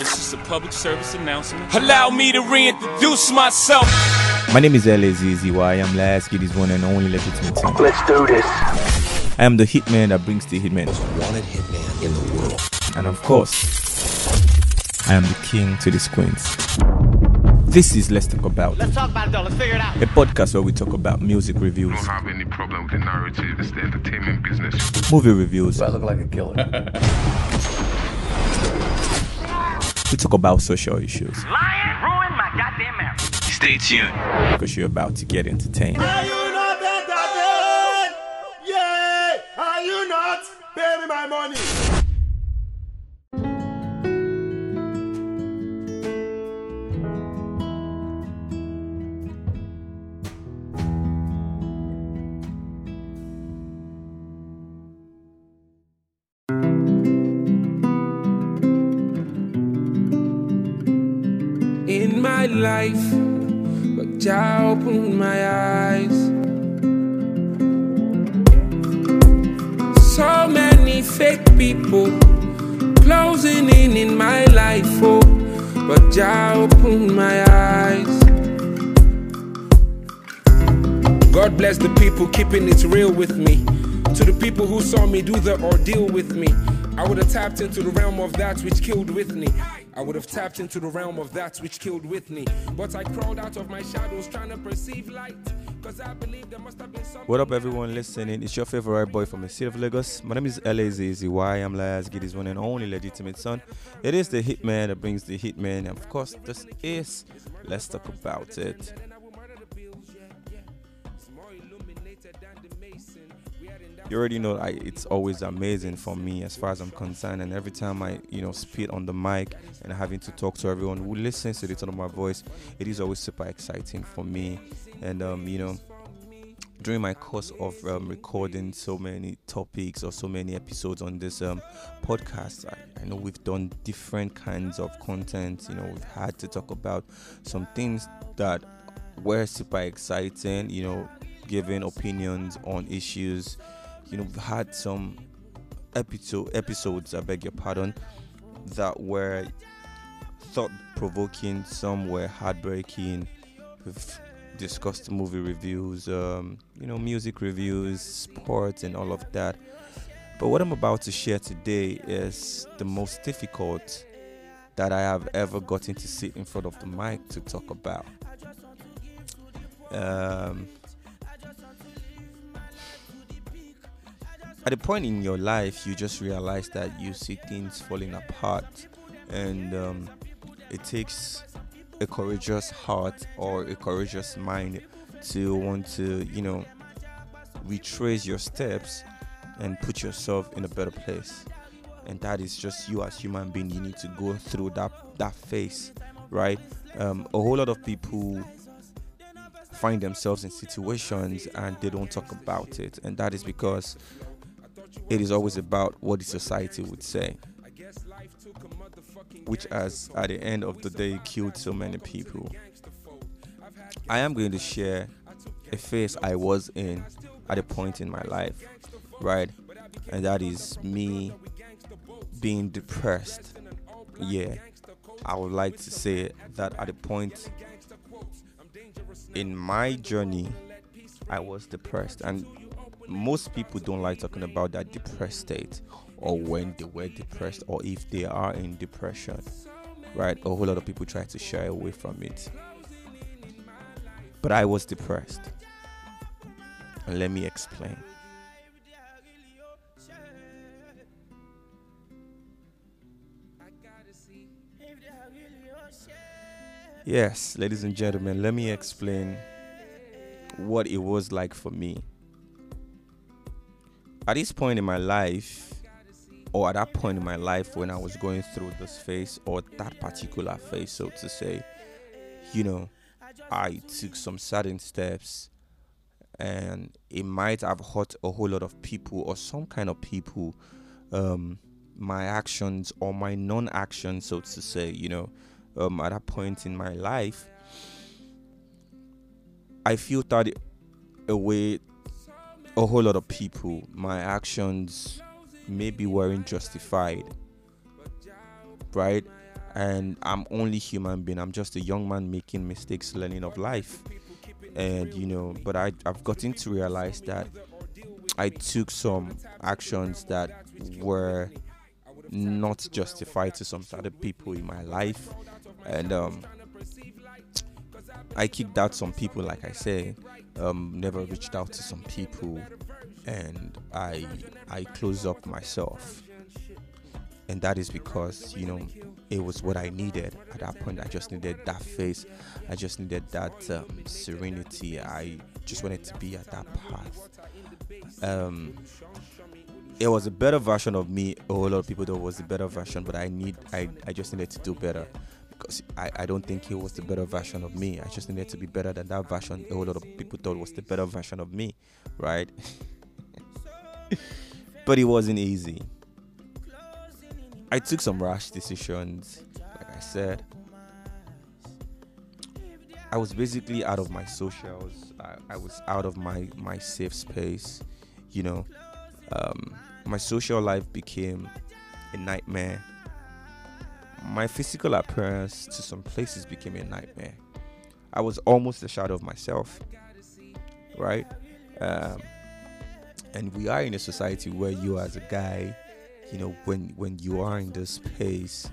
It's just a public service announcement. Allow me to reintroduce myself. My name is LAZZY. I am Laz Giddy's one and only legitimate son. Let's do this. I am the hitman that brings the hitman. wanted hitman in the world. And of course, I am the king to the queens. This is Let's Talk About, Let's talk about it though. Let's figure it out. a podcast where we talk about music reviews, don't have any problem with the narrative. It's the entertainment business. movie reviews, I look like a killer. we talk about social issues Lion ruined my goddamn marriage. Stay tuned. because you're about to get entertained. Are you not entertained? Yeah! Are you not? Pay me my money. My life, but Jah opened my eyes. So many fake people closing in in my life, oh, but Jah opened my eyes. God bless the people keeping it real with me. To the people who saw me do the ordeal with me, I would have tapped into the realm of that which killed Whitney. I would have tapped into the realm of that which killed Whitney. But I crawled out of my shadows trying to perceive light. What up, everyone listening? It's your favorite boy from the city of Lagos. My name is LAZZY. I'm Laz Giddy's one and only legitimate son. It is the hitman that brings the hitman. And of course, this is Let's Talk About It. You already know I, it's always amazing for me as far as I'm concerned. And every time I, you know, spit on the mic and having to talk to everyone who listens to the tone of my voice, it is always super exciting for me. And, um, you know, during my course of um, recording so many topics or so many episodes on this um, podcast, I, I know we've done different kinds of content. You know, we've had to talk about some things that were super exciting, you know, giving opinions on issues. You know, we've had some episode episodes, I beg your pardon, that were thought provoking, some were heartbreaking. We've discussed movie reviews, um, you know, music reviews, sports, and all of that. But what I'm about to share today is the most difficult that I have ever gotten to sit in front of the mic to talk about. Um, at a point in your life, you just realize that you see things falling apart, and um, it takes a courageous heart or a courageous mind to want to, you know, retrace your steps and put yourself in a better place. And that is just you as human being. You need to go through that that phase, right? Um, a whole lot of people find themselves in situations and they don't talk about it, and that is because it is always about what the society would say which has at the end of the day killed so many people. I am going to share a phase I was in at a point in my life, right? And that is me being depressed. Yeah, I would like to say that at a point in my journey, I was depressed, and most people don't like talking about that depressed state or when they were depressed or if they are in depression right? A whole lot of people try to shy away from it. But i was depressed. And let me explain. Yes ladies and gentlemen let me explain what it was like for me at this point in my life or at that point in my life when I was going through this phase or that particular phase, so to say, you know, I took some certain steps and it might have hurt a whole lot of people or some kind of people. Um, my actions or my non action, so to say, you know, um, at that point in my life, I filtered away a whole lot of people. My actions maybe weren't justified, right? and I'm only human being. I'm just a young man making mistakes, learning of life, and you know. But I I've gotten to realize that I took some actions that were not justified to some other people in my life, and um, I kicked out some people, like I say, um, never reached out to some people, and I I closed up myself, and that is because you know it was what I needed at that point. I just needed that face, I just needed that um, serenity. I just wanted to be at that path. Um, it was a better version of me. A whole lot of people thought it was a better version, but I need I, I just needed to do better because I, I don't think he was the better version of me. I just needed to be better than that version. A whole lot of people thought was the better version of me, right? but it wasn't easy. I took some rash decisions, like I said. I was basically out of my socials. I, I was out of my my safe space. You know, um, my social life became a nightmare. My physical appearance to some places became a nightmare. I was almost a shadow of myself, right? Um, and we are in a society where you, as a guy, you know, when when you are in this space,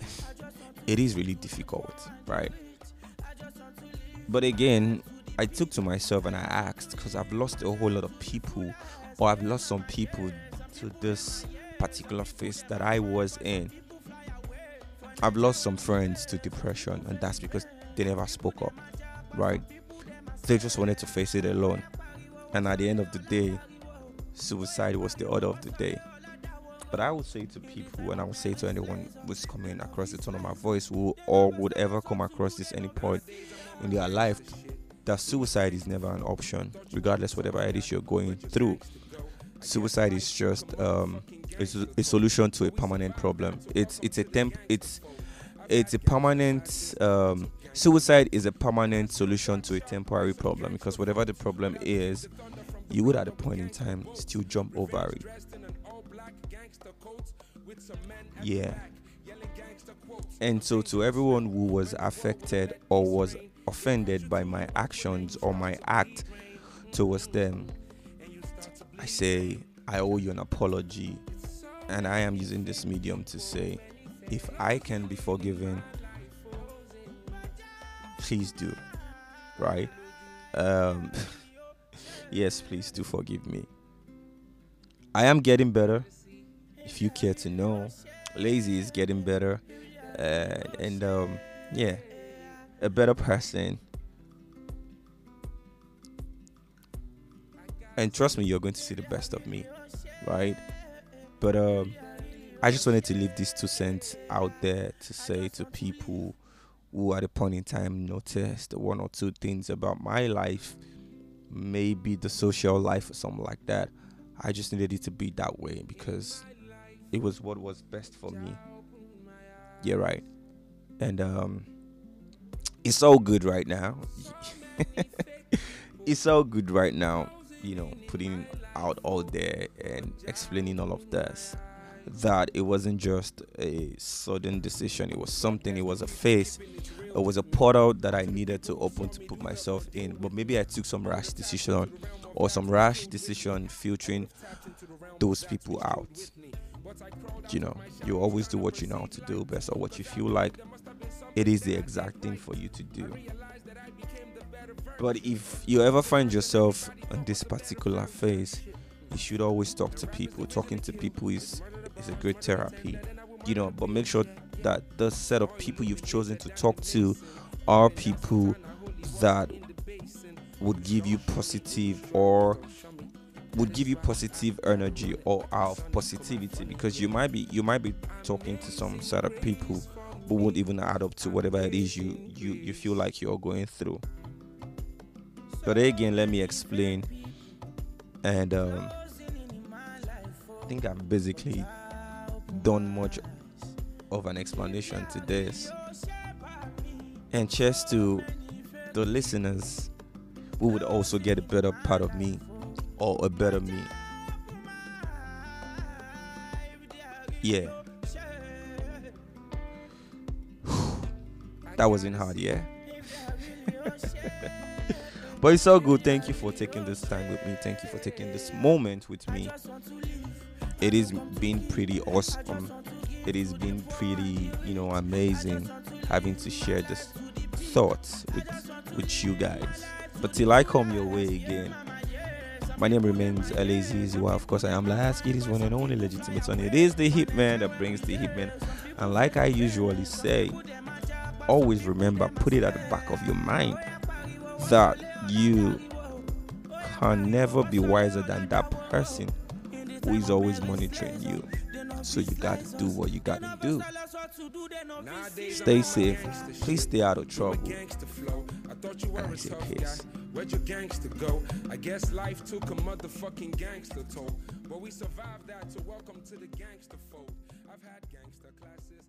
it is really difficult, right? But again, I took to myself and I asked because I've lost a whole lot of people, or I've lost some people to this particular phase that I was in. I've lost some friends to depression, and that's because they never spoke up, right? They just wanted to face it alone. And at the end of the day, suicide was the order of the day. But I would say to people, and I would say to anyone who's coming across the tone of my voice, who or would ever come across this any point in their life, that suicide is never an option, regardless whatever it is you're going through. Suicide is just um, a solution to a permanent problem. It's it's a temp it's it's a permanent um, suicide is a permanent solution to a temporary problem because whatever the problem is, you would at a point in time still jump over it. Yeah. And so, to everyone who was affected or was offended by my actions or my act towards them, I say, I owe you an apology. And I am using this medium to say, if I can be forgiven, please do. Right? Um, yes, please do forgive me. I am getting better. If you care to know, LAZZY is getting better. Uh, and um, yeah, a better person. And trust me, you're going to see the best of me, right? But um, I just wanted to leave these two cents out there to say to people who at a point in time noticed one or two things about my life, maybe the social life or something like that. I just needed it to be that way because it was what was best for me. Yeah, right. And um it's so good right now. it's so good right now, you know, putting out all there and explaining all of this. That it wasn't just a sudden decision, it was something, it was a phase, it was a portal that I needed to open to put myself in. But maybe I took some rash decision or some rash decision filtering those people out. You know, you always do what you know how to do best or what you feel like it is the exact thing for you to do. But if you ever find yourself in this particular phase, you should always talk to people. Talking to people is is a good therapy, you know. But make sure that the set of people you've chosen to talk to are people that would give you positive or would give you positive energy or of positivity because you might be you might be talking to some set of people who won't even add up to whatever it is you you you feel like you're going through but again let me explain. And um, i think i've basically done much of an explanation to this. And cheers to the listeners who would also get a better part of me or a better me. Yeah. That wasn't hard, yeah. But it's all good. Thank you for taking this time with me. Thank you for taking this moment with me. It has been pretty awesome. It has been pretty, you know, amazing having to share this thoughts with with you guys. But till I come your way again, my name remains. Well, of course, I am LAZZY. It is one and only legitimate son. It is the hitman that brings the hitman. And like I usually say, always remember, put it at the back of your mind that you can never be wiser than that person who is always monitoring you. So you gotta do what you gotta do. Stay safe. Please stay out of trouble. And I say peace. Where'd your gangster go? I guess life took a motherfucking gangster toll. But we survived that, so welcome to the gangster fold. I've had gangster classes.